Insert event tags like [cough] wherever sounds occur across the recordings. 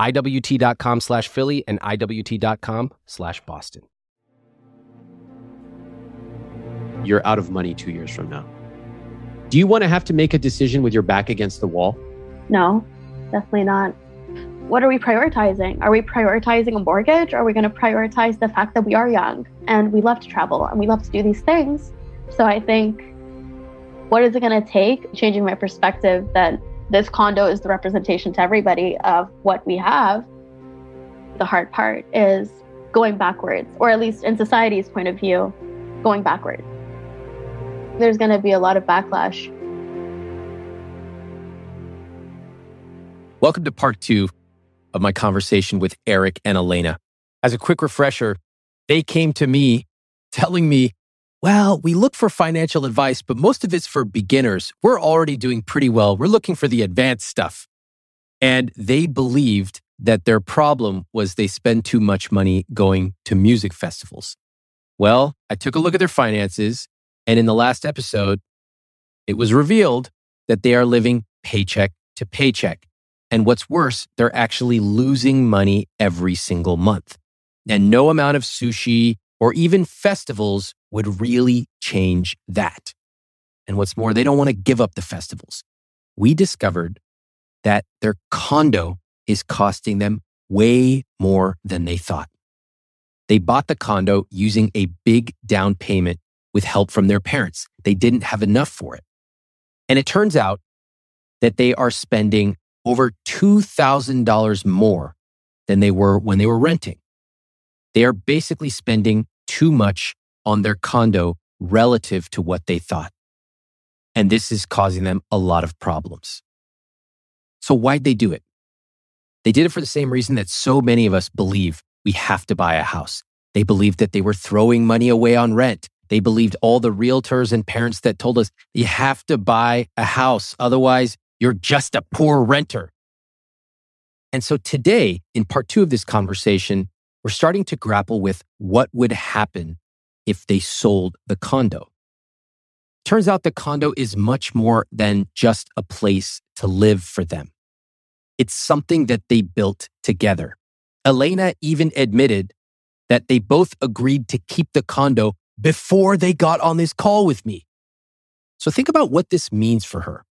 IWT.com slash Philly and IWT.com slash Boston. You're out of money two years from now. Do you want to have to make a decision with your back against the wall? No, definitely not. What are we prioritizing? Are we prioritizing a mortgage? Or are we going to prioritize the fact that we are young and we love to travel and we love to do these things? So I think what is it going to take changing my perspective that this condo is the representation to everybody of what we have. The hard part is going backwards or at least in society's point of view going backwards. There's going to be a lot of backlash. Welcome to part two of my conversation with eric and elena. As a quick refresher they came to me telling me well, we look for financial advice, but most of it's for beginners. We're already doing pretty well. We're looking for the advanced stuff. And they believed that their problem was they spend too much money going to music festivals. Well, I took a look at their finances, and in the last episode, it was revealed that they are living paycheck to paycheck. And what's worse, they're actually losing money every single month. And no amount of sushi or even festivals would really change that. And what's more, they don't want to give up the festivals. We discovered that their condo is costing them way more than they thought. They bought the condo using a big down payment with help from their parents. They didn't have enough for it. And it turns out that they are spending over $2,000 more than they were when they were renting. They are basically spending too much on their condo relative to what they thought. And this is causing them a lot of problems. So, why'd they do it? They did it for the same reason that so many of us believe we have to buy a house. They believed that they were throwing money away on rent. They believed all the realtors and parents that told us you have to buy a house. Otherwise, you're just a poor renter. And so today, in part two of this conversation, we're starting to grapple with what would happen if they sold the condo. Turns out the condo is much more than just a place to live for them. It's something that they built together. Elena even admitted that they both agreed to keep the condo before they got on this call with me. So think about what this means for her.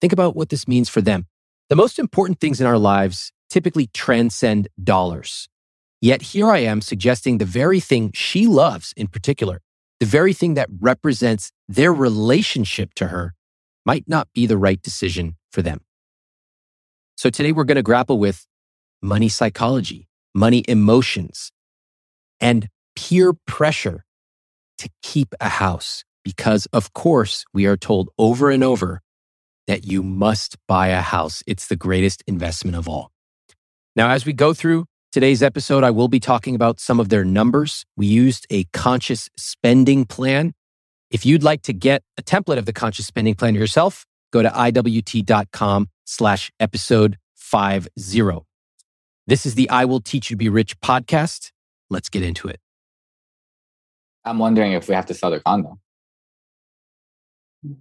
Think about what this means for them. The most important things in our lives typically transcend dollars. Yet here I am suggesting the very thing she loves in particular, the very thing that represents their relationship to her, might not be the right decision for them. So today we're going to grapple with money psychology, money emotions, and peer pressure to keep a house. Because, of course, we are told over and over that you must buy a house. It's the greatest investment of all. Now, as we go through Today's episode, I will be talking about some of their numbers. We used a conscious spending plan. If you'd like to get a template of the conscious spending plan yourself, go to iwt.com slash episode 50. This is the I Will Teach You to Be Rich podcast. Let's get into it. I'm wondering if we have to sell the condo.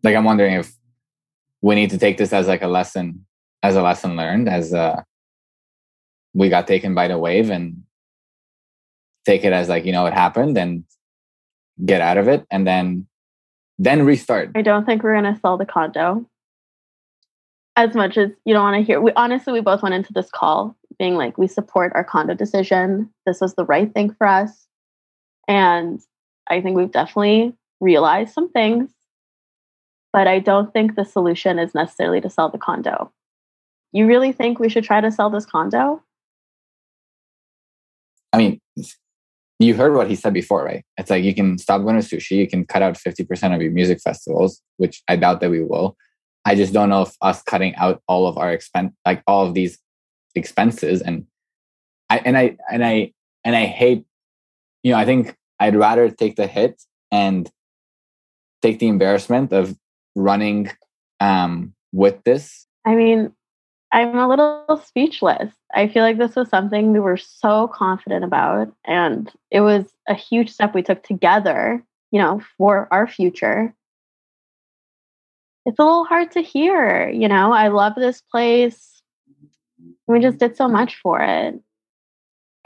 Like, I'm wondering if we need to take this as like a lesson, as a lesson learned, as uh, we got taken by the wave and take it as like, you know, it happened and get out of it and then then restart. I don't think we're gonna sell the condo. As much as you don't want to hear we honestly we both went into this call being like we support our condo decision. This was the right thing for us. And I think we've definitely realized some things. But I don't think the solution is necessarily to sell the condo. You really think we should try to sell this condo? I mean, you heard what he said before, right? It's like you can stop going to sushi, you can cut out 50% of your music festivals, which I doubt that we will. I just don't know if us cutting out all of our expense, like all of these expenses, and I and I and I and I hate, you know, I think I'd rather take the hit and take the embarrassment of running um, with this. I mean, I'm a little speechless. I feel like this was something we were so confident about, and it was a huge step we took together, you know, for our future. It's a little hard to hear, you know. I love this place. We just did so much for it.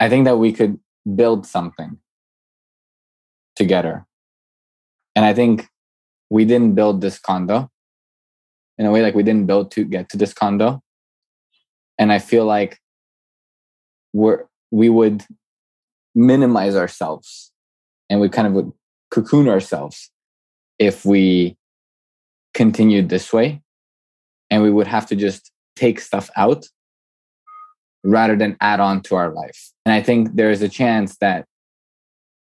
I think that we could build something together. And I think we didn't build this condo in a way like we didn't build to get to this condo and i feel like we're we would minimize ourselves and we kind of would cocoon ourselves if we continued this way. And we would have to just take stuff out rather than add on to our life. And i think there is a chance that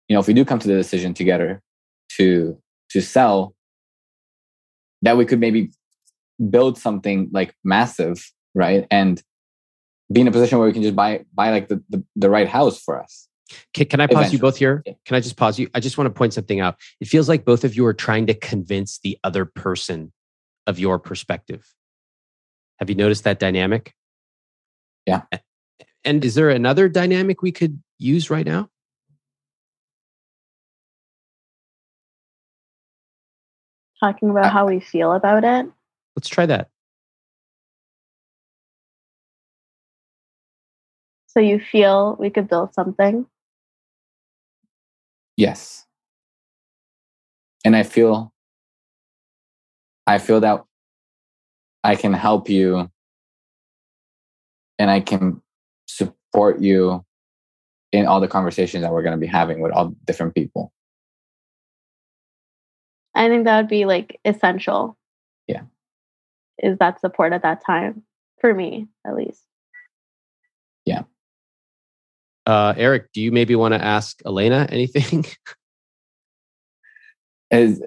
you know if we do come to the decision together to to sell that we could maybe build something like massive right? And be in a position where we can just buy buy like the, the, the right house for us. Can, can I pause Eventually. you both here? Can I just pause you? I just want to point something out. It feels like both of you are trying to convince the other person of your perspective. Have you noticed that dynamic? Yeah. And is there another dynamic we could use right now? Talking about uh, how we feel about it. Let's try that. So you feel we could build something? Yes. And I feel I feel that I can help you and I can support you in all the conversations that we're going to be having with all different people. I think that would be like essential. Yeah. Is that support at that time for me, at least. Yeah. Uh, Eric, do you maybe want to ask Elena anything? [laughs] Is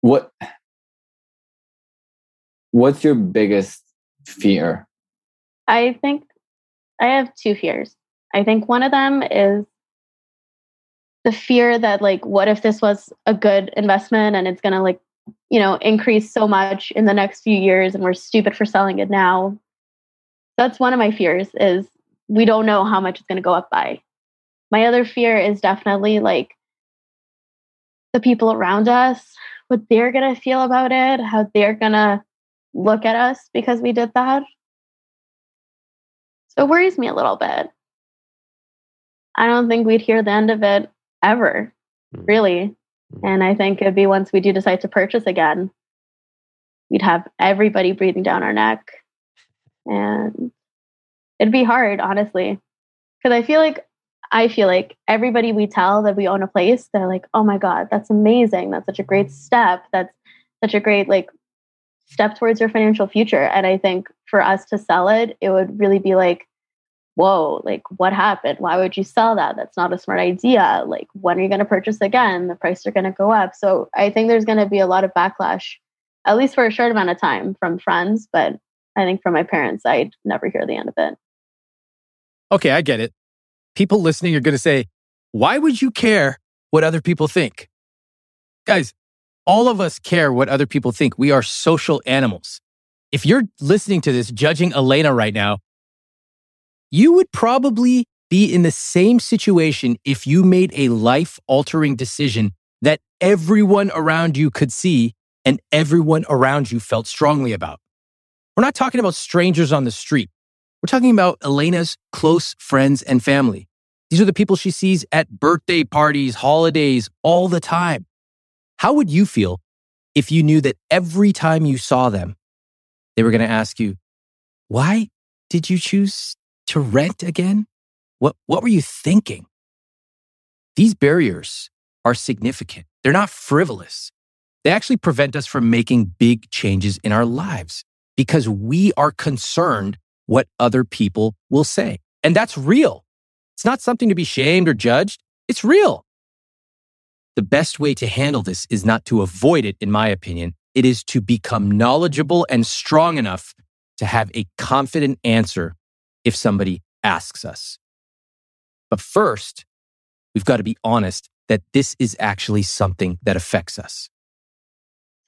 what what's your biggest fear? I think I have two fears. I think one of them is the fear that like what if this was a good investment and it's going to like you know increase so much in the next few years and we're stupid for selling it now that's one of my fears is we don't know how much it's going to go up by. My other fear is definitely like the people around us, what they're going to feel about it, how they're going to look at us because we did that. So it worries me a little bit. I don't think we'd hear the end of it ever, hmm. really. Hmm. And I think it'd be once we do decide to purchase again, we'd have everybody breathing down our neck. And it'd be hard, honestly. Because I feel like I feel like everybody we tell that we own a place, they're like, oh my God, that's amazing. That's such a great step. That's such a great like step towards your financial future. And I think for us to sell it, it would really be like, whoa, like what happened? Why would you sell that? That's not a smart idea. Like, when are you going to purchase again? The prices are going to go up. So I think there's going to be a lot of backlash, at least for a short amount of time from friends. But I think from my parents, I'd never hear the end of it. Okay, I get it. People listening are going to say, why would you care what other people think? Guys, all of us care what other people think. We are social animals. If you're listening to this, judging Elena right now, You would probably be in the same situation if you made a life altering decision that everyone around you could see and everyone around you felt strongly about. We're not talking about strangers on the street. We're talking about Elena's close friends and family. These are the people she sees at birthday parties, holidays, all the time. How would you feel if you knew that every time you saw them, they were going to ask you, why did you choose to rent again? What, what were you thinking? These barriers are significant. They're not frivolous. They actually prevent us from making big changes in our lives because we are concerned what other people will say. And that's real. It's not something to be shamed or judged. It's real. The best way to handle this is not to avoid it, in my opinion. It is to become knowledgeable and strong enough to have a confident answer if somebody asks us. But first, we've got to be honest that this is actually something that affects us.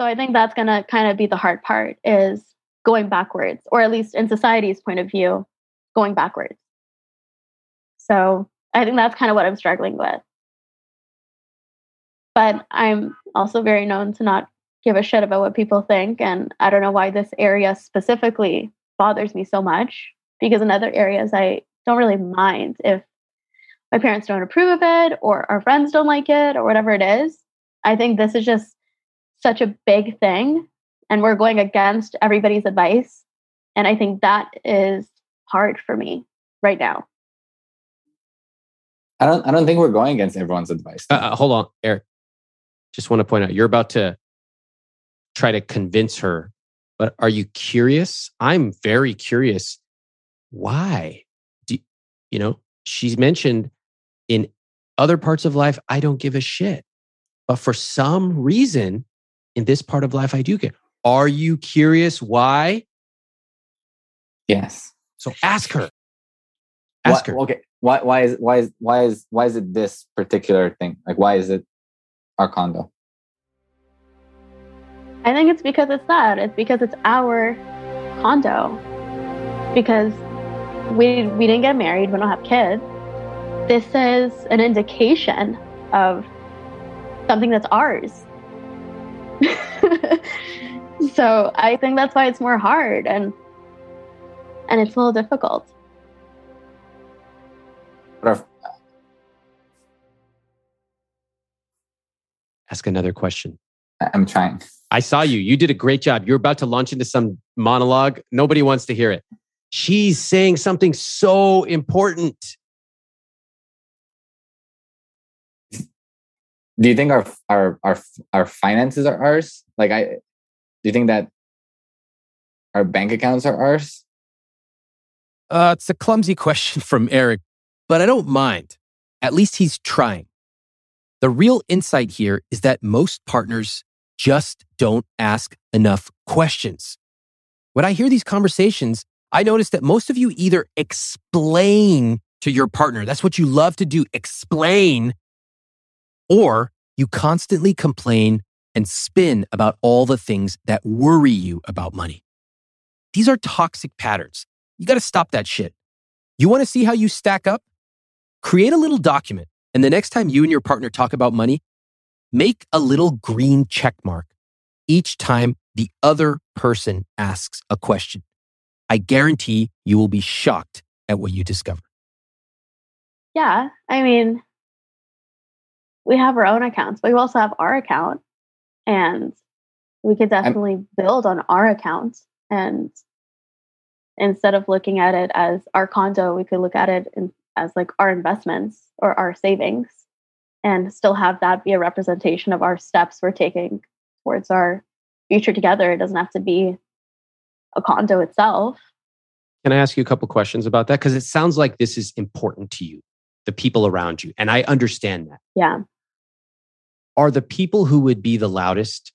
So I think that's going to kind of be the hard part is going backwards, or at least in society's point of view, going backwards. So I think that's kind of what I'm struggling with. But I'm also very known to not give a shit about what people think. And I don't know why this area specifically bothers me so much because in other areas, I don't really mind if my parents don't approve of it or our friends don't like it or whatever it is. I think this is just such a big thing and we're going against everybody's advice. And I think that is hard for me right now. I don't. I don't think we're going against everyone's advice. Uh, uh, hold on, Eric. Just want to point out you're about to try to convince her, but are you curious? I'm very curious. Why? Do you know? She's mentioned in other parts of life, I don't give a shit, but for some reason, in this part of life, I do care. Are you curious why? Yes. So ask her. Ask Why- her. Okay. Why? Why is? Why is? Why is? Why is it this particular thing? Like, why is it our condo? I think it's because it's that. It's because it's our condo. Because we we didn't get married, we don't have kids. This is an indication of something that's ours. [laughs] so I think that's why it's more hard and and it's a little difficult. But Ask another question. I- I'm trying. I saw you. You did a great job. You're about to launch into some monologue. Nobody wants to hear it. She's saying something so important. Do you think our our our our finances are ours? Like, I do you think that our bank accounts are ours? Uh, it's a clumsy [laughs] question from Eric, but I don't mind. At least he's trying. The real insight here is that most partners just don't ask enough questions. When I hear these conversations, I notice that most of you either explain to your partner, that's what you love to do, explain, or you constantly complain and spin about all the things that worry you about money. These are toxic patterns. You got to stop that shit. You want to see how you stack up? Create a little document. And the next time you and your partner talk about money, make a little green check mark each time the other person asks a question. I guarantee you will be shocked at what you discover. Yeah, I mean, we have our own accounts, but we also have our account, and we could definitely build on our account. And instead of looking at it as our condo, we could look at it in, as like our investments or our savings, and still have that be a representation of our steps we're taking towards our future together. It doesn't have to be a condo itself. Can I ask you a couple questions about that? Because it sounds like this is important to you, the people around you. And I understand that. Yeah. Are the people who would be the loudest,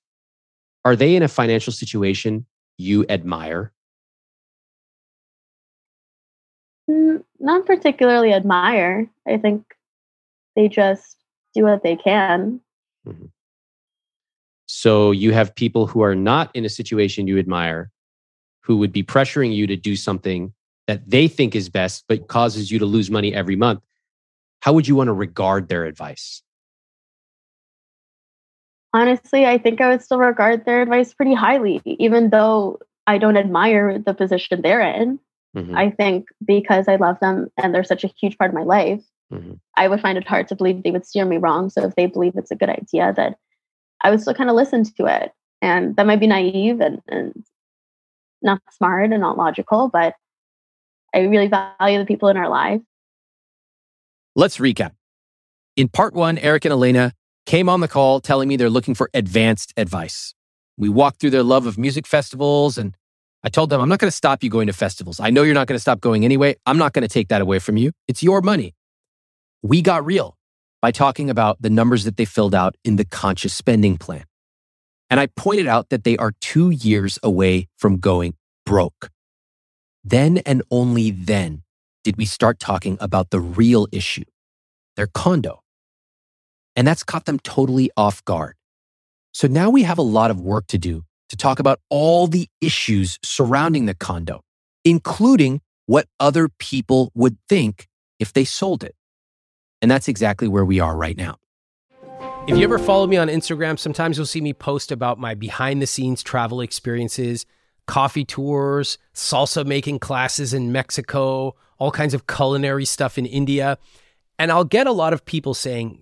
are they in a financial situation you admire? Mm, Not particularly admire. I think they just do what they can. So you have people who are not in a situation you admire who would be pressuring you to do something that they think is best, but causes you to lose money every month, how would you want to regard their advice? Honestly, I think I would still regard their advice pretty highly, even though I don't admire the position they're in. Mm-hmm. I think because I love them and they're such a huge part of my life, mm-hmm. I would find it hard to believe they would steer me wrong. So if they believe it's a good idea, that I would still kind of listen to it. And that might be naive and, and not smart and not logical, but I really value the people in our lives. Let's recap. In part one, Eric and Elena came on the call telling me they're looking for advanced advice. We walked through their love of music festivals, and I told them, I'm not going to stop you going to festivals. I know you're not going to stop going anyway. I'm not going to take that away from you. It's your money. We got real by talking about the numbers that they filled out in the conscious spending plan. And I pointed out that they are two years away from going broke. Then and only then did we start talking about the real issue, their condo. And that's caught them totally off guard. So now we have a lot of work to do to talk about all the issues surrounding the condo, including what other people would think if they sold it. And that's exactly where we are right now. If you ever follow me on Instagram, sometimes you'll see me post about my behind the scenes travel experiences, coffee tours, salsa making classes in Mexico, all kinds of culinary stuff in India. And I'll get a lot of people saying,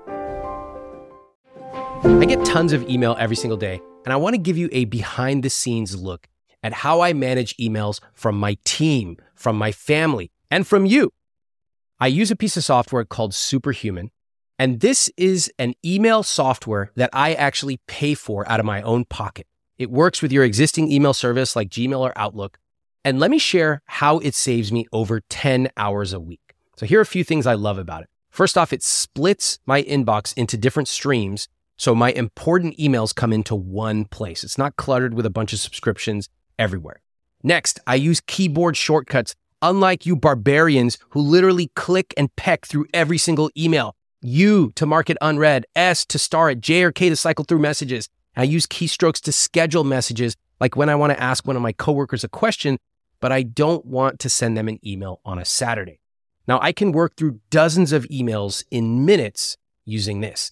I get tons of email every single day, and I want to give you a behind the scenes look at how I manage emails from my team, from my family, and from you. I use a piece of software called Superhuman, and this is an email software that I actually pay for out of my own pocket. It works with your existing email service like Gmail or Outlook. And let me share how it saves me over 10 hours a week. So here are a few things I love about it. First off, it splits my inbox into different streams. So my important emails come into one place. It's not cluttered with a bunch of subscriptions everywhere. Next, I use keyboard shortcuts, unlike you barbarians who literally click and peck through every single email. U to mark it unread, S to star it, J or K to cycle through messages. I use keystrokes to schedule messages, like when I want to ask one of my coworkers a question, but I don't want to send them an email on a Saturday. Now, I can work through dozens of emails in minutes using this.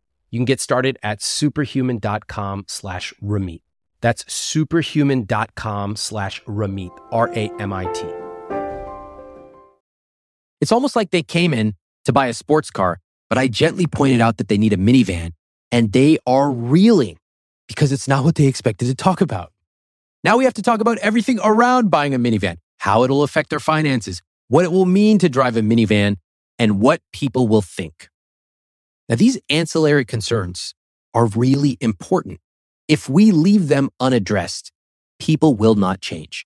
You can get started at superhuman.com slash Ramit. That's superhuman.com slash Ramit, R A M I T. It's almost like they came in to buy a sports car, but I gently pointed out that they need a minivan and they are reeling because it's not what they expected to talk about. Now we have to talk about everything around buying a minivan, how it'll affect their finances, what it will mean to drive a minivan, and what people will think. Now, these ancillary concerns are really important if we leave them unaddressed, people will not change.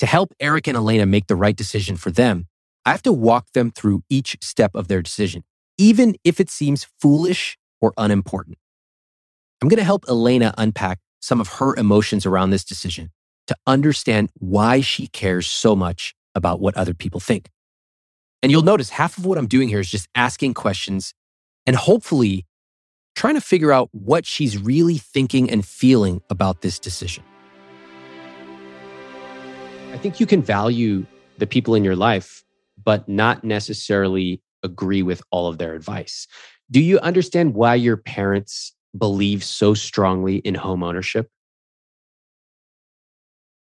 To help Eric and Elena make the right decision for them, I have to walk them through each step of their decision, even if it seems foolish or unimportant. I'm going to help Elena unpack some of her emotions around this decision to understand why she cares so much about what other people think. And you'll notice half of what I'm doing here is just asking questions and hopefully trying to figure out what she's really thinking and feeling about this decision. I think you can value the people in your life, but not necessarily agree with all of their advice. Do you understand why your parents believe so strongly in home ownership?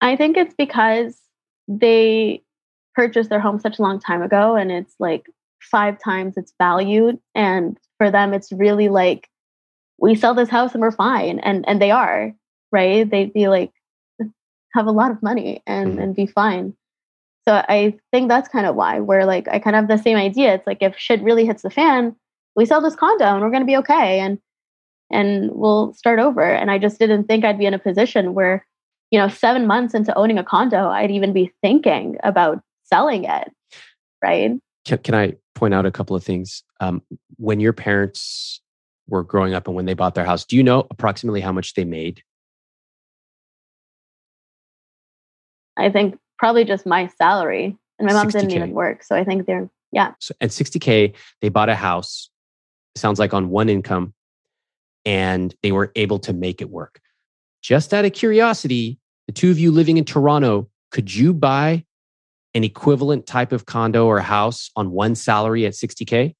I think it's because they purchased their home such a long time ago and it's like five times its value. And for them, it's really like, we sell this house and we're fine. And and they are, right? They'd be like, have a lot of money and, mm-hmm. and be fine. So I think that's kind of why we're like, I kind of have the same idea. It's like if shit really hits the fan, we sell this condo and we're going to be okay. And, and we'll start over. And I just didn't think I'd be in a position where, you know, seven months into owning a condo, I'd even be thinking about selling it. Right. Can, can I point out a couple of things? Um, when your parents were growing up and when they bought their house, do you know approximately how much they made? I think probably just my salary. And my mom didn't even work. So I think they're, yeah. So at 60K, they bought a house, sounds like on one income, and they were able to make it work. Just out of curiosity, the two of you living in Toronto, could you buy an equivalent type of condo or house on one salary at 60K?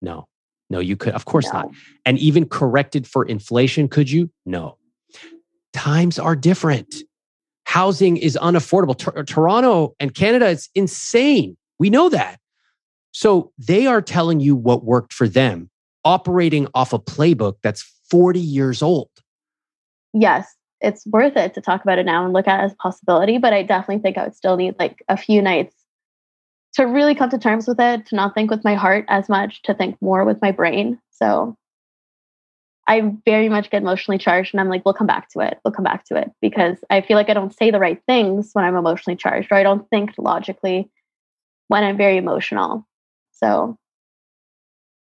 No, no, you could. Of course no. not. And even corrected for inflation, could you? No. Times are different housing is unaffordable. T- uh, Toronto and Canada, it's insane. We know that. So they are telling you what worked for them, operating off a playbook that's 40 years old. Yes, it's worth it to talk about it now and look at it as a possibility. But I definitely think I would still need like a few nights to really come to terms with it, to not think with my heart as much, to think more with my brain. So I very much get emotionally charged and I'm like, we'll come back to it. We'll come back to it because I feel like I don't say the right things when I'm emotionally charged or I don't think logically when I'm very emotional. So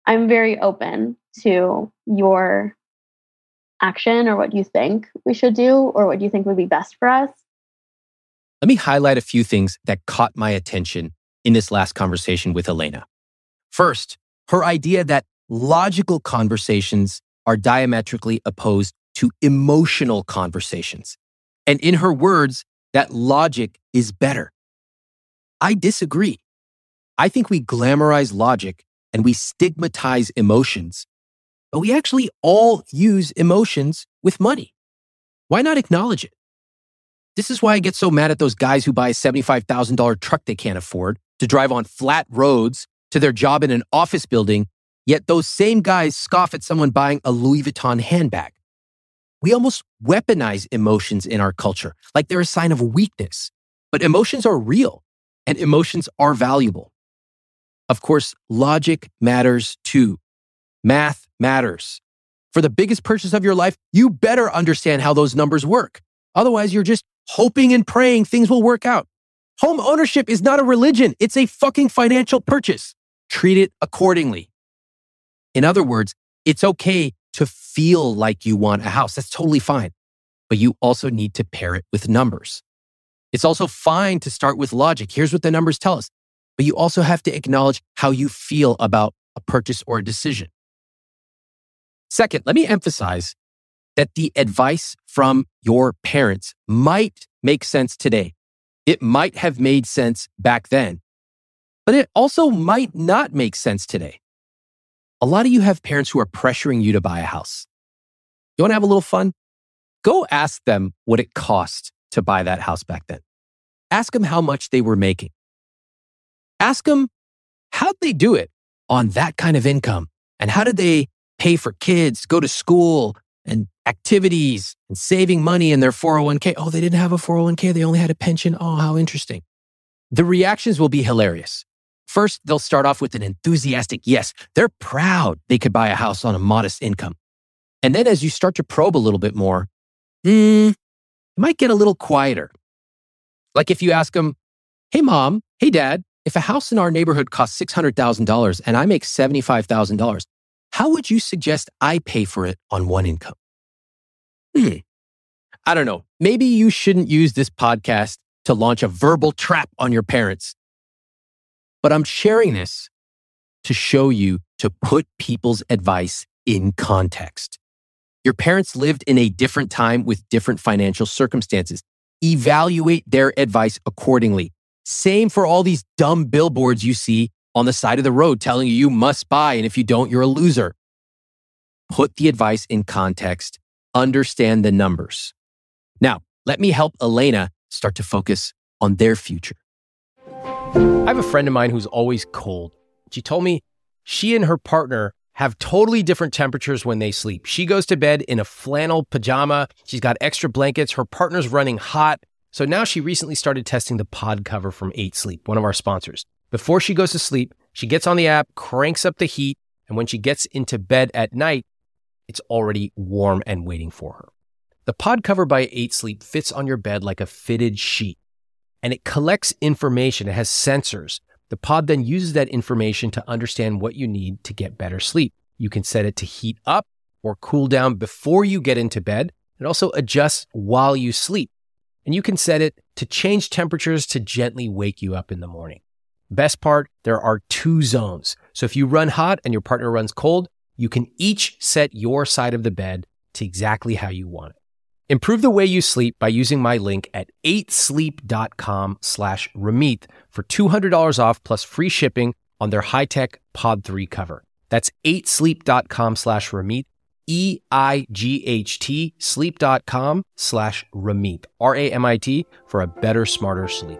I'm very open to your action or what you think we should do or what you think would be best for us. Let me highlight a few things that caught my attention in this last conversation with Elena. First, her idea that logical conversations are diametrically opposed to emotional conversations. And in her words, that logic is better. I disagree. I think we glamorize logic and we stigmatize emotions, but we actually all use emotions with money. Why not acknowledge it? This is why I get so mad at those guys who buy a $75,000 truck they can't afford to drive on flat roads to their job in an office building Yet those same guys scoff at someone buying a Louis Vuitton handbag. We almost weaponize emotions in our culture like they're a sign of weakness. But emotions are real and emotions are valuable. Of course, logic matters too. Math matters. For the biggest purchase of your life, you better understand how those numbers work. Otherwise, you're just hoping and praying things will work out. Home ownership is not a religion. It's a fucking financial purchase. Treat it accordingly. In other words, it's okay to feel like you want a house. That's totally fine. But you also need to pair it with numbers. It's also fine to start with logic. Here's what the numbers tell us. But you also have to acknowledge how you feel about a purchase or a decision. Second, let me emphasize that the advice from your parents might make sense today. It might have made sense back then, but it also might not make sense today. A lot of you have parents who are pressuring you to buy a house. You want to have a little fun? Go ask them what it cost to buy that house back then. Ask them how much they were making. Ask them how'd they do it on that kind of income? And how did they pay for kids, go to school and activities and saving money in their 401k? Oh, they didn't have a 401k. They only had a pension. Oh, how interesting. The reactions will be hilarious. First, they'll start off with an enthusiastic yes. They're proud they could buy a house on a modest income. And then as you start to probe a little bit more, hmm, it might get a little quieter. Like if you ask them, hey, mom, hey, dad, if a house in our neighborhood costs $600,000 and I make $75,000, how would you suggest I pay for it on one income? Hmm. I don't know. Maybe you shouldn't use this podcast to launch a verbal trap on your parents. But I'm sharing this to show you to put people's advice in context. Your parents lived in a different time with different financial circumstances. Evaluate their advice accordingly. Same for all these dumb billboards you see on the side of the road telling you you must buy, and if you don't, you're a loser. Put the advice in context, understand the numbers. Now, let me help Elena start to focus on their future. I have a friend of mine who's always cold. She told me she and her partner have totally different temperatures when they sleep. She goes to bed in a flannel pajama. She's got extra blankets. Her partner's running hot. So now she recently started testing the pod cover from 8 Sleep, one of our sponsors. Before she goes to sleep, she gets on the app, cranks up the heat, and when she gets into bed at night, it's already warm and waiting for her. The pod cover by 8 Sleep fits on your bed like a fitted sheet, and it collects information. It has sensors the pod then uses that information to understand what you need to get better sleep. You can set it to heat up or cool down before you get into bed. It also adjusts while you sleep. And you can set it to change temperatures to gently wake you up in the morning. Best part, there are two zones. So if you run hot and your partner runs cold, you can each set your side of the bed to exactly how you want it. Improve the way you sleep by using my link at 8sleep.com slash Ramit for $200 off plus free shipping on their high-tech Pod 3 cover. That's 8sleep.com slash Ramit, E-I-G-H-T, sleep.com slash Ramit, R-A-M-I-T, for a better, smarter sleep.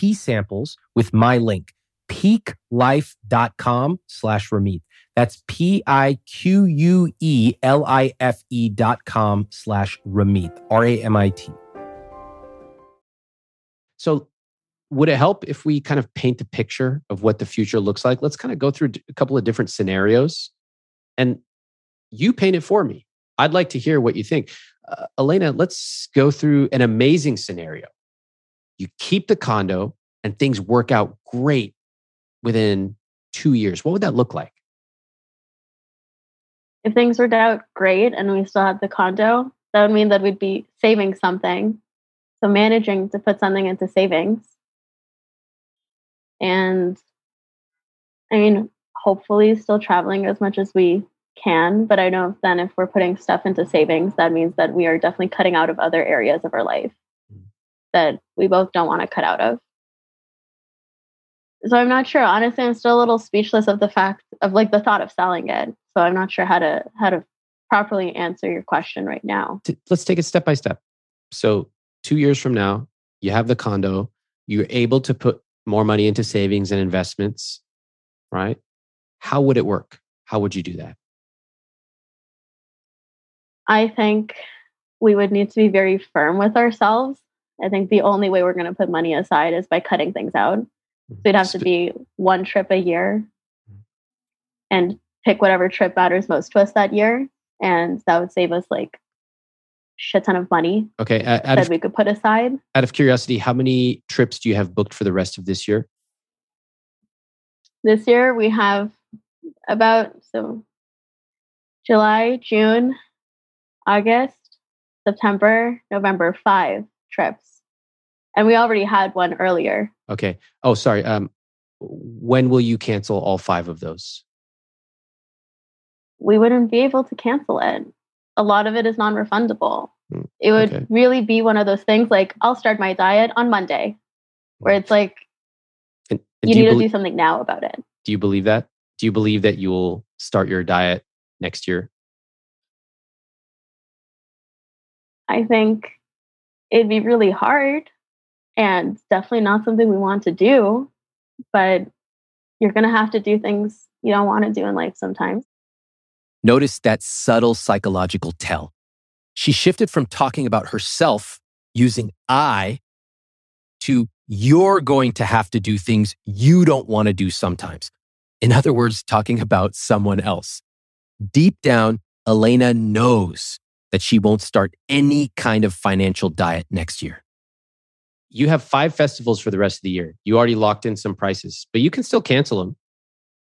tea samples with my link, piquelife.com slash Ramit. That's P-I-Q-U-E-L-I-F-E dot com slash Ramit, R-A-M-I-T. So would it help if we kind of paint a picture of what the future looks like? Let's kind of go through a couple of different scenarios and you paint it for me. I'd like to hear what you think uh, Elena, let's go through an amazing scenario. You keep the condo and things work out great within two years. What would that look like? If things worked out great and we still had the condo, that would mean that we'd be saving something. So managing to put something into savings. And I mean, hopefully still traveling as much as we can, but I know then if we're putting stuff into savings, that means that we are definitely cutting out of other areas of our life. That we both don't want to cut out of. So I'm not sure. Honestly, I'm still a little speechless of the fact of like the thought of selling it. So I'm not sure how to how to properly answer your question right now. Let's take it step by step. So 2 years from now, you have the condo, you're able to put more money into savings and investments, right? How would it work? How would you do that? I think we would need to be very firm with ourselves. I think the only way we're going to put money aside is by cutting things out. So it'd have to be one trip a year and pick whatever trip matters most to us that year. And that would save us like shit ton of money. Okay. Uh, that of, we could put aside. Out of curiosity, how many trips do you have booked for the rest of this year? This year we have about so July, June, August, September, November, five trips. And we already had one earlier. Okay. Oh, sorry. Um, when will you cancel all five of those? We wouldn't be able to cancel it. A lot of it is non refundable. Mm, It would okay. really be one of those things like, I'll start my diet on Monday, where it's like, And, and you need you to do something now about it. do you believe that? Do you believe that you will start your diet next year? I think it'd be really hard and definitely not something we want to do, but you're going to have to do things you don't want to do in life sometimes. Notice that subtle psychological tell. She shifted from talking about herself using I to you're going to have to do things you don't want to do sometimes. In other words, talking about someone else. Deep down, Elena knows that she won't start any kind of financial diet next year. You have five festivals for the rest of the year. You already locked in some prices, but you can still cancel them.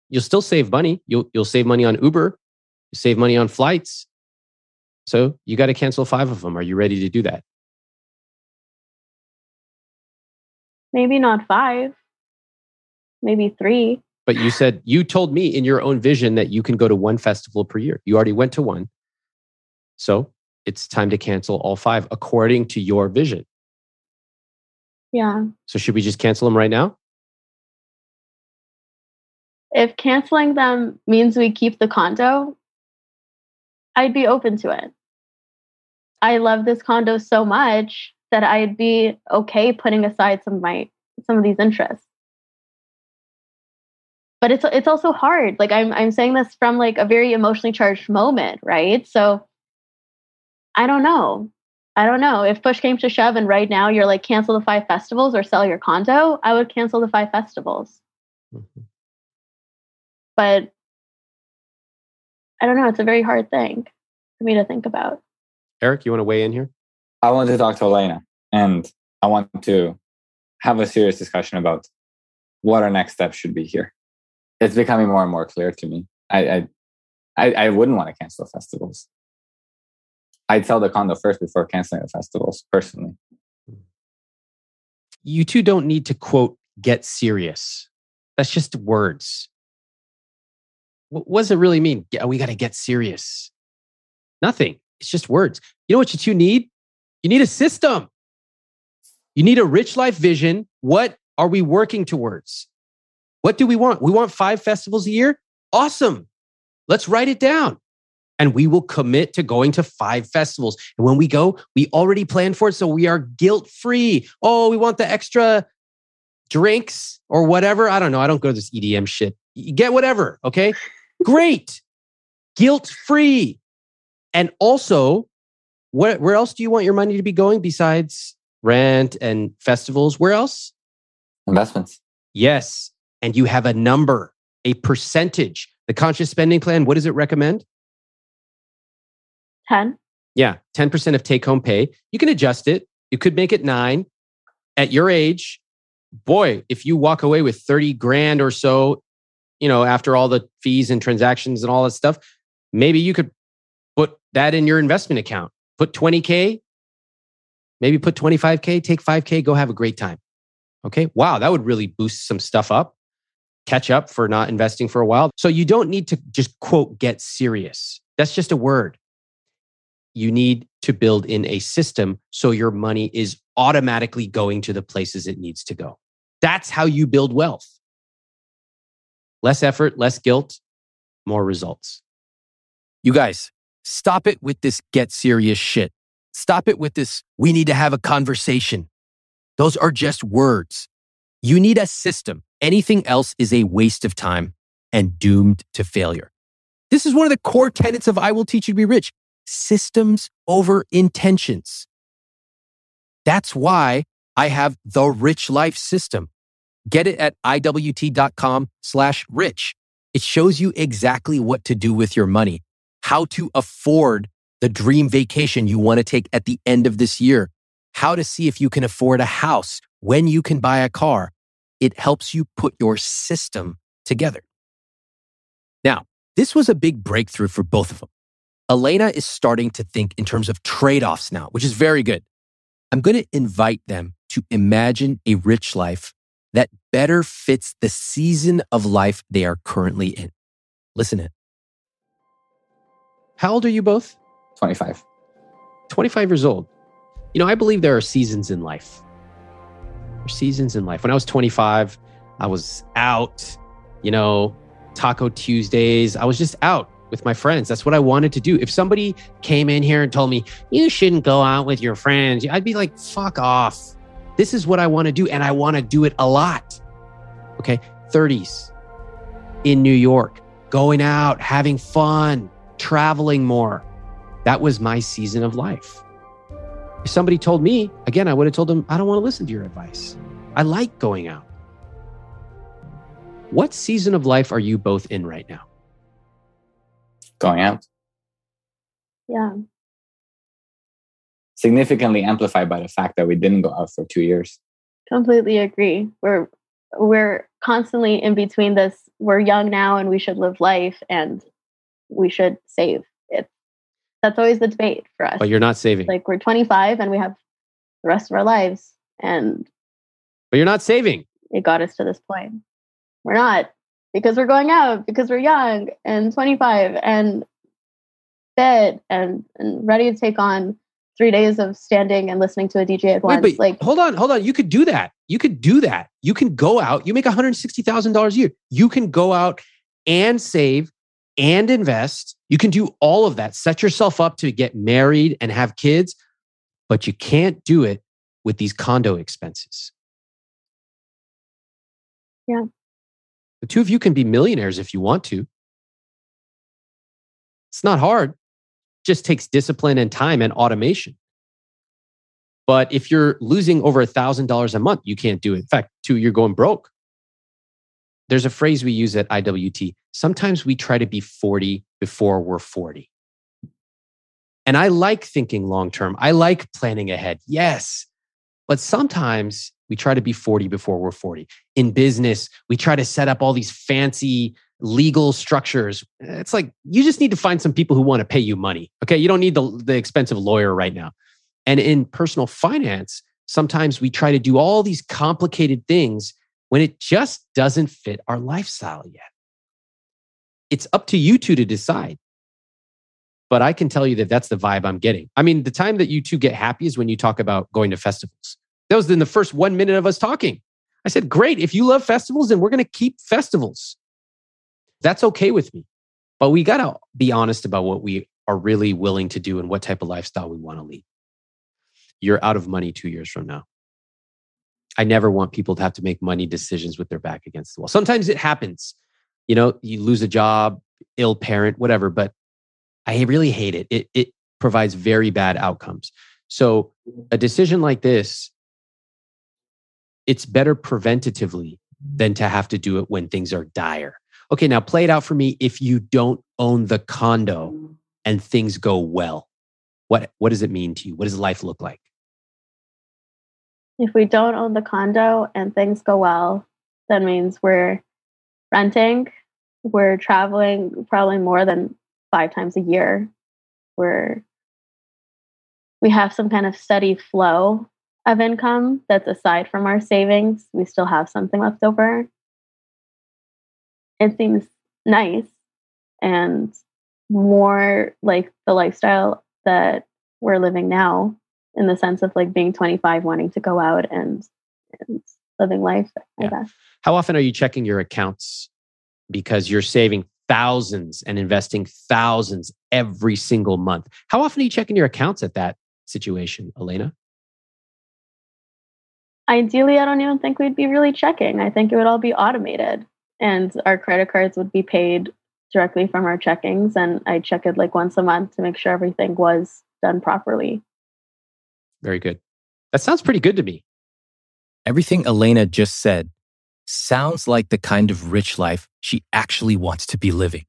You'll still save money. You'll you'll save money on Uber. You save money on flights. So you got to cancel five of them. Are you ready to do that? Maybe not five, maybe three. But you said you told me in your own vision that you can go to one festival per year. You already went to one. So it's time to cancel all five according to your vision. Yeah. So should we just cancel them right now? If canceling them means we keep the condo, I'd be open to it. I love this condo so much that I'd be okay putting aside some of my some of these interests. But it's it's also hard. Like I'm I'm saying this from like a very emotionally charged moment, right? So I don't know. I don't know. If push came to shove and right now you're like cancel the five festivals or sell your condo, I would cancel the five festivals. Mm-hmm. But I don't know, it's a very hard thing for me to think about. Eric, you want to weigh in here? I want to talk to Elena and I want to have a serious discussion about what our next step should be here. It's becoming more and more clear to me. I I, I, I wouldn't want to cancel the festivals. I'd sell the condo first before canceling the festivals, personally. You two don't need to quote get serious. That's just words. What, what does it really mean? Yeah, oh, we got to get serious. Nothing. It's just words. You know what you two need? You need a system. You need a rich life vision. What are we working towards? What do we want? We want five festivals a year? Awesome. Let's write it down. And we will commit to going to five festivals. And when we go, we already plan for it. So we are guilt free. Oh, we want the extra drinks or whatever. I don't know. I don't go to this EDM shit. You get whatever. Okay. [laughs] Great. Guilt free. And also, where, where else do you want your money to be going besides rent and festivals? Where else? Investments. Yes. And you have a number, a percentage. The conscious spending plan, what does it recommend? 10. Yeah, 10% of take home pay. You can adjust it. You could make it nine. At your age, boy, if you walk away with 30 grand or so, you know, after all the fees and transactions and all that stuff, maybe you could put that in your investment account. Put 20K, maybe put 25K, take 5K, go have a great time. Okay. Wow, that would really boost some stuff up, catch up for not investing for a while. So you don't need to just quote, get serious. That's just a word you need to build in a system so your money is automatically going to the places it needs to go. That's how you build wealth. Less effort, less guilt, more results. You guys, stop it with this get serious shit. Stop it with this we need to have a conversation. Those are just words. You need a system. Anything else is a waste of time and doomed to failure. This is one of the core tenets of I Will Teach You to Be Rich systems over intentions. That's why I have the Rich Life System. Get it at iwt.com slash rich. It shows you exactly what to do with your money, how to afford the dream vacation you want to take at the end of this year, how to see if you can afford a house, when you can buy a car. It helps you put your system together. Now, this was a big breakthrough for both of them. Elena is starting to think in terms of trade offs now, which is very good. I'm going to invite them to imagine a rich life that better fits the season of life they are currently in. Listen in. How old are you both? 25. 25 years old. You know, I believe there are seasons in life. There are seasons in life. When I was 25, I was out, you know, Taco Tuesdays. I was just out with my friends. That's what I wanted to do. If somebody came in here and told me, you shouldn't go out with your friends, I'd be like, fuck off. This is what I want to do. And I want to do it a lot. Okay. 30s in New York, going out, having fun, traveling more. That was my season of life. If somebody told me, again, I would have told them, I don't want to listen to your advice. I like going out. What season of life are you both in right now? Going out. Yeah. Significantly amplified by the fact that we didn't go out for two years. Completely agree. We're we're constantly in between this we're young now and we should live life and we should save it that's always the debate for us But you're not saving. like we're 25 and we have the rest of our lives and but you're not saving. it got us to this point we're not because we're going out because we're young and 25 and fit and, and ready to take on three days of standing and listening to a dj at once Wait, but like hold on, hold on. You could do that. You could do that. You can go out. You make $160,000 a year. You can go out and save and invest. You can do all of that. Set yourself up to get married and have kids, but you can't do it with these condo expenses. Yeah. The two of you can be millionaires if you want to. It's not hard. just takes discipline and time and automation. But if you're losing over a thousand dollars a month, you can't do it. In fact, two, you're going broke. There's a phrase we use at IWT. Sometimes we try to be 40 before we're 40. And I like thinking long term. I like planning ahead. Yes. But sometimes we try to be 40 before we're 40. In business, we try to set up all these fancy legal structures. It's like you just need to find some people who want to pay you money. Okay. You don't need the, the expensive lawyer right now. And in personal finance, sometimes we try to do all these complicated things when it just doesn't fit our lifestyle yet. It's up to you two to decide. But I can tell you that that's the vibe I'm getting. I mean, the time that you two get happy is when you talk about going to festivals. That was in the first one minute of us talking. I said, Great. If you love festivals, then we're going to keep festivals. That's okay with me. But we got to be honest about what we are really willing to do and what type of lifestyle we want to lead. You're out of money two years from now. I never want people to have to make money decisions with their back against the wall. Sometimes it happens. You know, you lose a job, ill parent, whatever, but I really hate it. It it provides very bad outcomes. So a decision like this it's better preventatively than to have to do it when things are dire. Okay, now play it out for me if you don't own the condo and things go well. What what does it mean to you? What does life look like? if we don't own the condo and things go well, that means we're renting, we're traveling probably more than five times a year. We're we have some kind of steady flow of income that's aside from our savings. We still have something left over. It seems nice and more like the lifestyle that we're living now in the sense of like being 25 wanting to go out and, and living life i Yeah. guess How often are you checking your accounts because you're saving thousands and investing thousands every single month? How often are you checking your accounts at that situation, Elena? ideally i don't even think we'd be really checking i think it would all be automated and our credit cards would be paid directly from our checkings and i check it like once a month to make sure everything was done properly Very good. That sounds pretty good to me. Everything Elena just said sounds like the kind of rich life she actually wants to be living.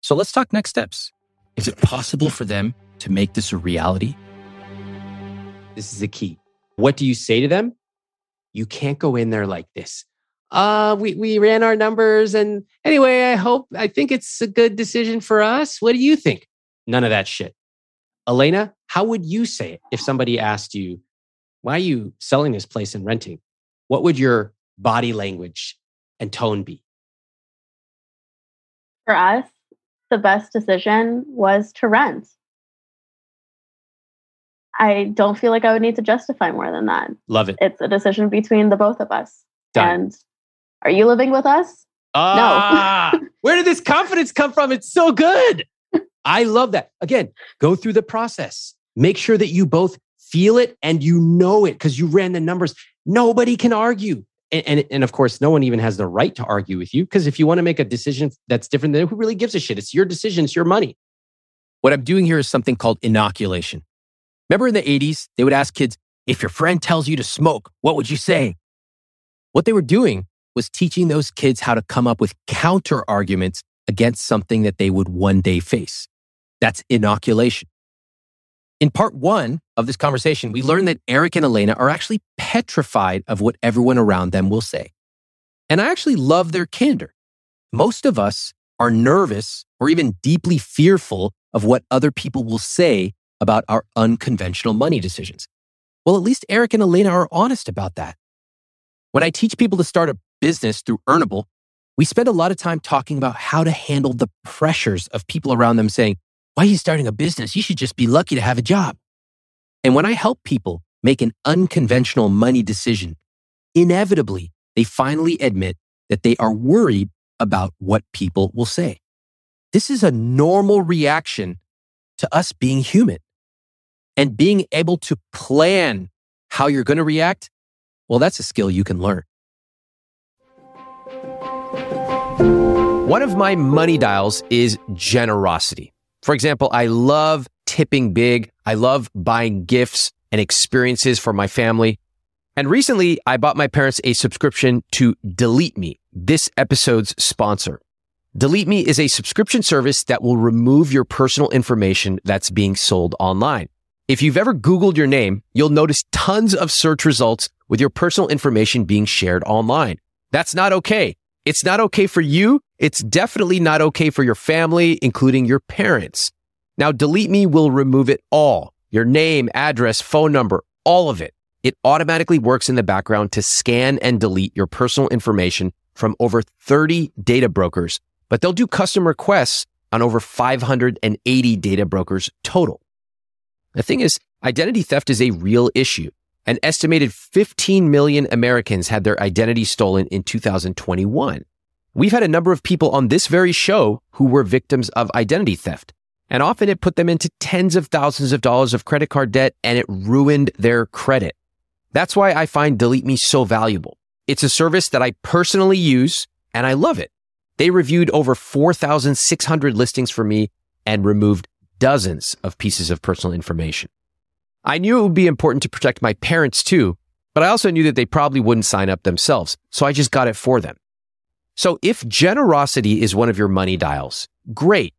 So let's talk next steps. Is it possible for them to make this a reality? This is the key. What do you say to them? You can't go in there like this. Uh, we, we ran our numbers and anyway, I hope, I think it's a good decision for us. What do you think? none of that shit. Elena, how would you say it if somebody asked you, why are you selling this place and renting? What would your body language and tone be? For us, the best decision was to rent. I don't feel like I would need to justify more than that. Love it. It's a decision between the both of us. Done. And are you living with us? Ah, [laughs] [laughs] where did this confidence come from? It's so good. I love that. Again, go through the process. Make sure that you both feel it and you know it because you ran the numbers. Nobody can argue. And, and, and of course, no one even has the right to argue with you because if you want to make a decision that's different, then who really gives a shit? It's your decision, it's your money. What I'm doing here is something called inoculation. Remember in the 80s, they would ask kids, if your friend tells you to smoke, what would you say? What they were doing was teaching those kids how to come up with counter arguments against something that they would one day face. That's inoculation. In part one of this conversation, we learned that Eric and Elena are actually petrified of what everyone around them will say. And I actually love their candor. Most of us are nervous or even deeply fearful of what other people will say about our unconventional money decisions. Well, at least Eric and Elena are honest about that. When I teach people to start a business through Earnable, we spend a lot of time talking about how to handle the pressures of people around them saying, Why are you starting a business? You should just be lucky to have a job. And when I help people make an unconventional money decision, inevitably, they finally admit that they are worried about what people will say. This is a normal reaction to us being human. And being able to plan how you're going to react, well, that's a skill you can learn. One of my money dials is generosity. For example, I love tipping big. I love buying gifts and experiences for my family. And recently, I bought my parents a subscription to Delete Me, this episode's sponsor. Delete Me is a subscription service that will remove your personal information that's being sold online. If you've ever Googled your name, you'll notice tons of search results with your personal information being shared online. That's not okay. It's not okay for you. It's definitely not okay for your family, including your parents. Now, Delete Me will remove it all your name, address, phone number, all of it. It automatically works in the background to scan and delete your personal information from over 30 data brokers, but they'll do custom requests on over 580 data brokers total. The thing is, identity theft is a real issue. An estimated 15 million Americans had their identity stolen in 2021. We've had a number of people on this very show who were victims of identity theft. And often it put them into tens of thousands of dollars of credit card debt and it ruined their credit. That's why I find Delete Me so valuable. It's a service that I personally use and I love it. They reviewed over 4,600 listings for me and removed dozens of pieces of personal information. I knew it would be important to protect my parents too, but I also knew that they probably wouldn't sign up themselves. So I just got it for them. So if generosity is one of your money dials, great.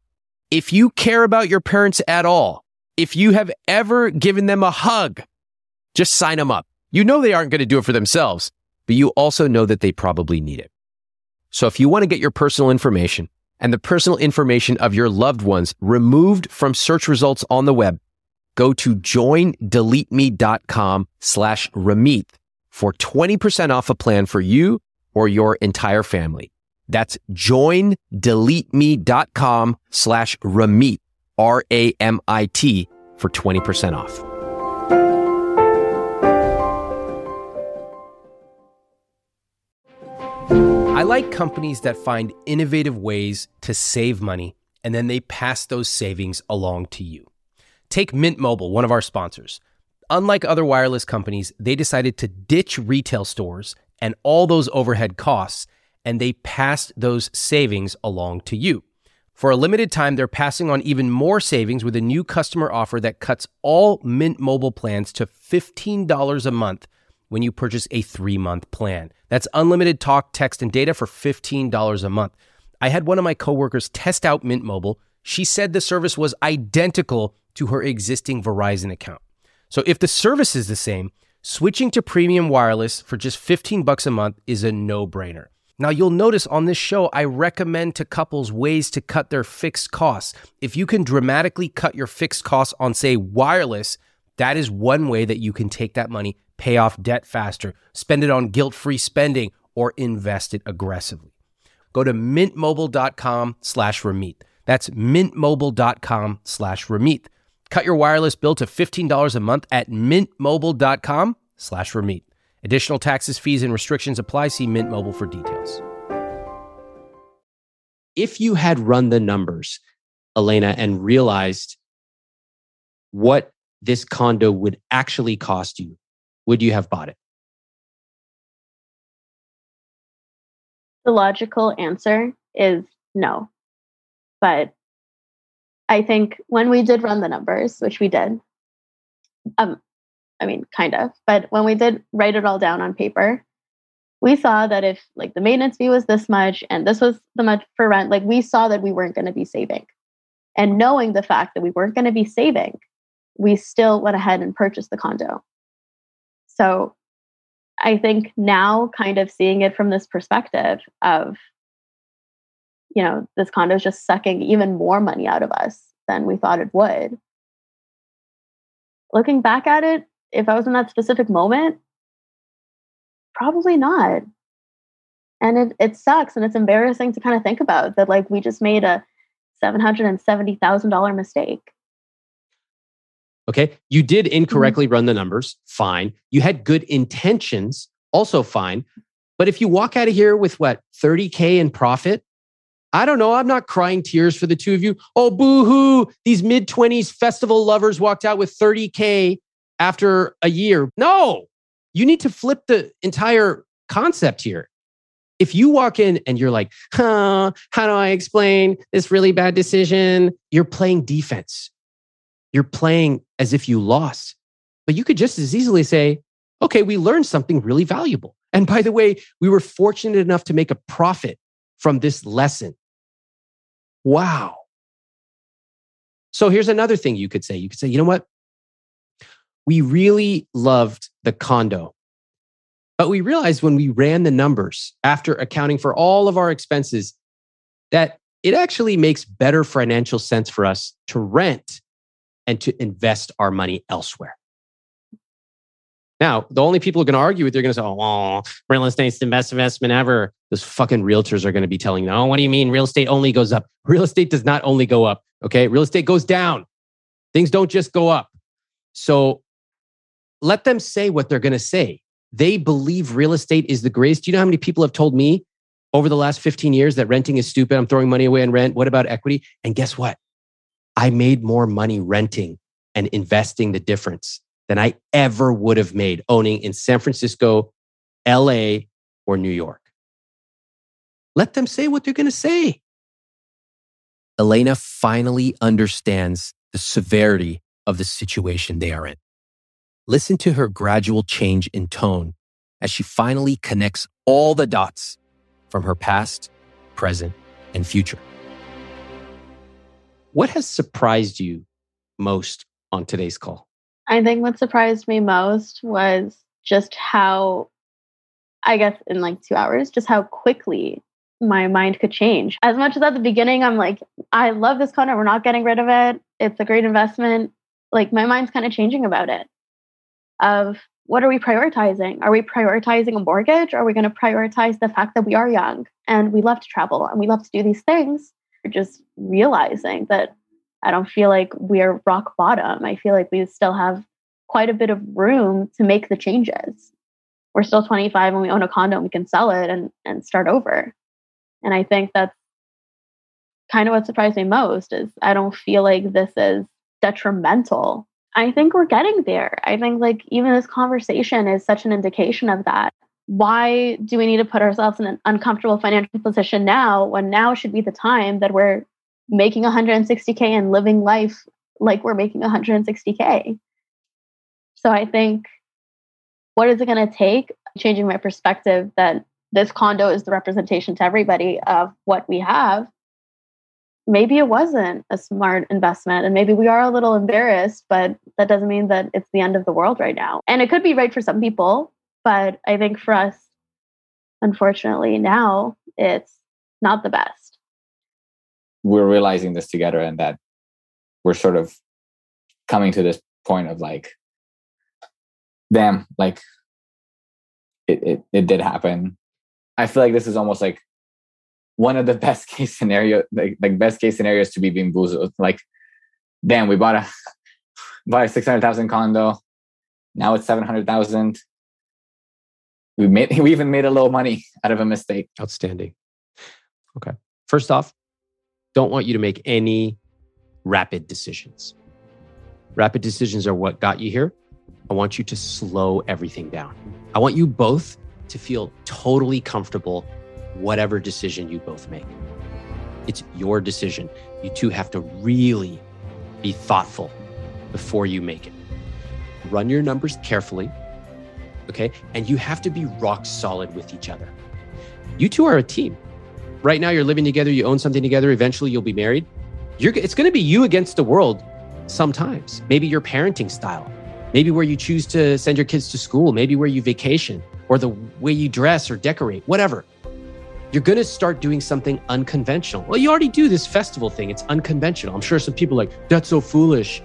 If you care about your parents at all, if you have ever given them a hug, just sign them up. You know they aren't going to do it for themselves, but you also know that they probably need it. So if you want to get your personal information and the personal information of your loved ones removed from search results on the web, go to joindeleteme.com slash Ramit for 20% off a plan for you or your entire family. That's joindeleteme.com slash Ramit, R-A-M-I-T for 20% off. I like companies that find innovative ways to save money and then they pass those savings along to you. Take Mint Mobile, one of our sponsors. Unlike other wireless companies, they decided to ditch retail stores and all those overhead costs, and they passed those savings along to you. For a limited time, they're passing on even more savings with a new customer offer that cuts all Mint Mobile plans to $15 a month when you purchase a three month plan. That's unlimited talk, text, and data for $15 a month. I had one of my coworkers test out Mint Mobile. She said the service was identical to her existing Verizon account. So if the service is the same, switching to premium wireless for just 15 bucks a month is a no-brainer. Now, you'll notice on this show, I recommend to couples ways to cut their fixed costs. If you can dramatically cut your fixed costs on, say, wireless, that is one way that you can take that money, pay off debt faster, spend it on guilt free spending, or invest it aggressively. Go to mintmobile.com slash Ramit. That's mintmobile.com slash Ramit. Cut your wireless bill to $15 a month at mintmobile.com slash Ramit. Additional taxes, fees, and restrictions apply. See Mint Mobile for details. If you had run the numbers, Elena, and realized what this condo would actually cost you, would you have bought it? The logical answer is no. But I think when we did run the numbers, which we did, um, I mean, kind of, but when we did write it all down on paper, we saw that if like the maintenance fee was this much and this was the much for rent, like we saw that we weren't going to be saving. And knowing the fact that we weren't going to be saving, we still went ahead and purchased the condo. So I think now, kind of seeing it from this perspective of, you know, this condo is just sucking even more money out of us than we thought it would. Looking back at it, if I was in that specific moment, probably not. And it, it sucks and it's embarrassing to kind of think about that, like, we just made a $770,000 mistake. Okay. You did mm-hmm. incorrectly mm-hmm. run the numbers. Fine. You had good intentions. Also fine. But if you walk out of here with what, 30K in profit, I don't know. I'm not crying tears for the two of you. Oh, boo hoo. These mid 20s festival lovers walked out with 30K after a year. No, you need to flip the entire concept here. If you walk in and you're like, huh, how do I explain this really bad decision? You're playing defense. You're playing as if you lost. But you could just as easily say, okay, we learned something really valuable. And by the way, we were fortunate enough to make a profit from this lesson. Wow. So here's another thing you could say. You could say, you know what? we really loved the condo. But we realized when we ran the numbers after accounting for all of our expenses that it actually makes better financial sense for us to rent and to invest our money elsewhere. Now, the only people who are going to argue with you are going to say, oh, real estate's the best investment ever. Those fucking realtors are going to be telling you, oh, what do you mean? Real estate only goes up. Real estate does not only go up. Okay. Real estate goes down. Things don't just go up. So let them say what they're going to say. They believe real estate is the greatest. Do you know how many people have told me over the last 15 years that renting is stupid? I'm throwing money away on rent. What about equity? And guess what? I made more money renting and investing the difference than I ever would have made owning in San Francisco, LA, or New York. Let them say what they're going to say. Elena finally understands the severity of the situation they are in. Listen to her gradual change in tone as she finally connects all the dots from her past, present, and future. What has surprised you most on today's call? I think what surprised me most was just how, I guess, in like two hours, just how quickly my mind could change. As much as at the beginning, I'm like, I love this content. We're not getting rid of it. It's a great investment. Like, my mind's kind of changing about it of what are we prioritizing? Are we prioritizing a mortgage? Or are we going to prioritize the fact that we are young and we love to travel and we love to do these things? We're just realizing that I don't feel like we're rock bottom. I feel like we still have quite a bit of room to make the changes. We're still 25 and we own a condo and we can sell it and, and start over. And I think that's kind of what surprised me most is I don't feel like this is detrimental I think we're getting there. I think like even this conversation is such an indication of that. Why do we need to put ourselves in an uncomfortable financial position now when now should be the time that we're making 160K and living life like we're making 160K? So I think what is it going to take? Changing my perspective that this condo is the representation to everybody of what we have maybe it wasn't a smart investment and maybe we are a little embarrassed, but that doesn't mean that it's the end of the world right now. And it could be right for some people, but I think for us, unfortunately, now it's not the best. We're realizing this together and that we're sort of coming to this point of like, damn, like it, it, it did happen. I feel like this is almost like one of the [laughs] best case scenario, like, like best case scenarios to be bamboozled. Like, damn, we bought a [laughs] bought a six hundred thousand condo. Now it's seven hundred thousand. We made [laughs] we even made a little money out of a mistake. Outstanding. Okay. First off, don't want you to make any rapid decisions. Rapid decisions are what got you here. I want you to slow everything down. I want you both to feel totally comfortable, whatever decision you both make. It's your decision. You two have to really be thoughtful before you make it. Run your numbers carefully, okay? And you have to be rock solid with each other. You two are a team. Right now, you're living together, you own something together, eventually, you'll be married. You're, it's going to be you against the world sometimes. Maybe your parenting style, maybe where you choose to send your kids to school, maybe where you vacation, or the way you dress or decorate, whatever. You're going to start doing something unconventional. Well, you already do this festival thing, it's unconventional. I'm sure some people are like, that's so foolish.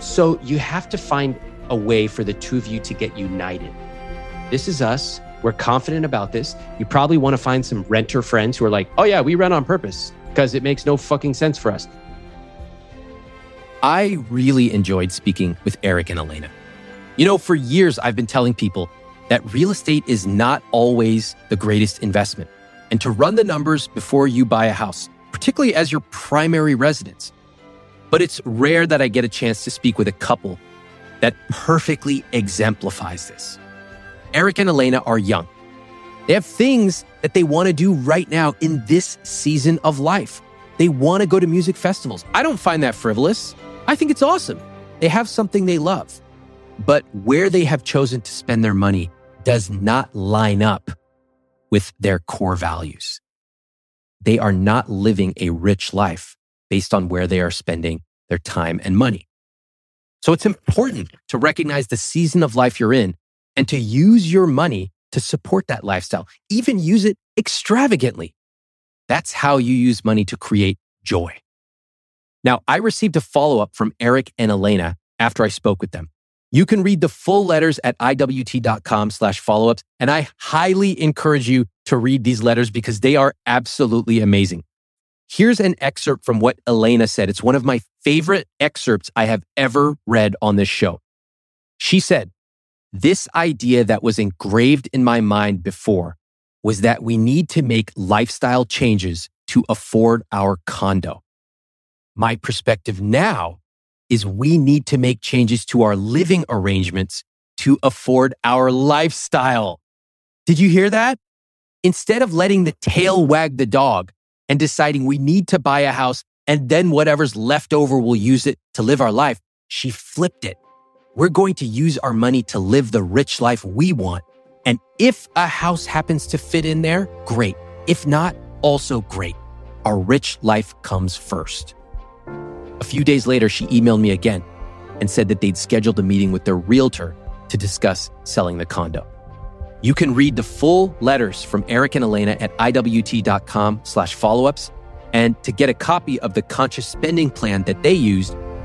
So you have to find a way for the two of you to get united. This is us. We're confident about this. You probably want to find some renter friends who are like, oh, yeah, we rent on purpose because it makes no fucking sense for us. I really enjoyed speaking with Eric and Elena. You know, for years, I've been telling people that real estate is not always the greatest investment and to run the numbers before you buy a house, particularly as your primary residence. But it's rare that I get a chance to speak with a couple that perfectly exemplifies this. Eric and Elena are young. They have things that they want to do right now in this season of life. They want to go to music festivals. I don't find that frivolous. I think it's awesome. They have something they love. But where they have chosen to spend their money does not line up with their core values. They are not living a rich life based on where they are spending their time and money. So it's important to recognize the season of life you're in and to use your money to support that lifestyle, even use it extravagantly. That's how you use money to create joy. Now, I received a follow up from Eric and Elena after I spoke with them. You can read the full letters at iwt.com slash follow-ups. And I highly encourage you to read these letters because they are absolutely amazing. Here's an excerpt from what Elena said. It's one of my favorite excerpts I have ever read on this show. She said, this idea that was engraved in my mind before was that we need to make lifestyle changes to afford our condo. My perspective now is we need to make changes to our living arrangements to afford our lifestyle. Did you hear that? Instead of letting the tail wag the dog and deciding we need to buy a house and then whatever's left over, we'll use it to live our life, she flipped it. We're going to use our money to live the rich life we want. And if a house happens to fit in there, great. If not, also great. Our rich life comes first. A few days later, she emailed me again and said that they'd scheduled a meeting with their realtor to discuss selling the condo. You can read the full letters from Eric and Elena at iwt.com slash follow-ups. And to get a copy of the conscious spending plan that they used,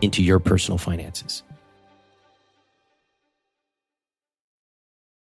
into your personal finances.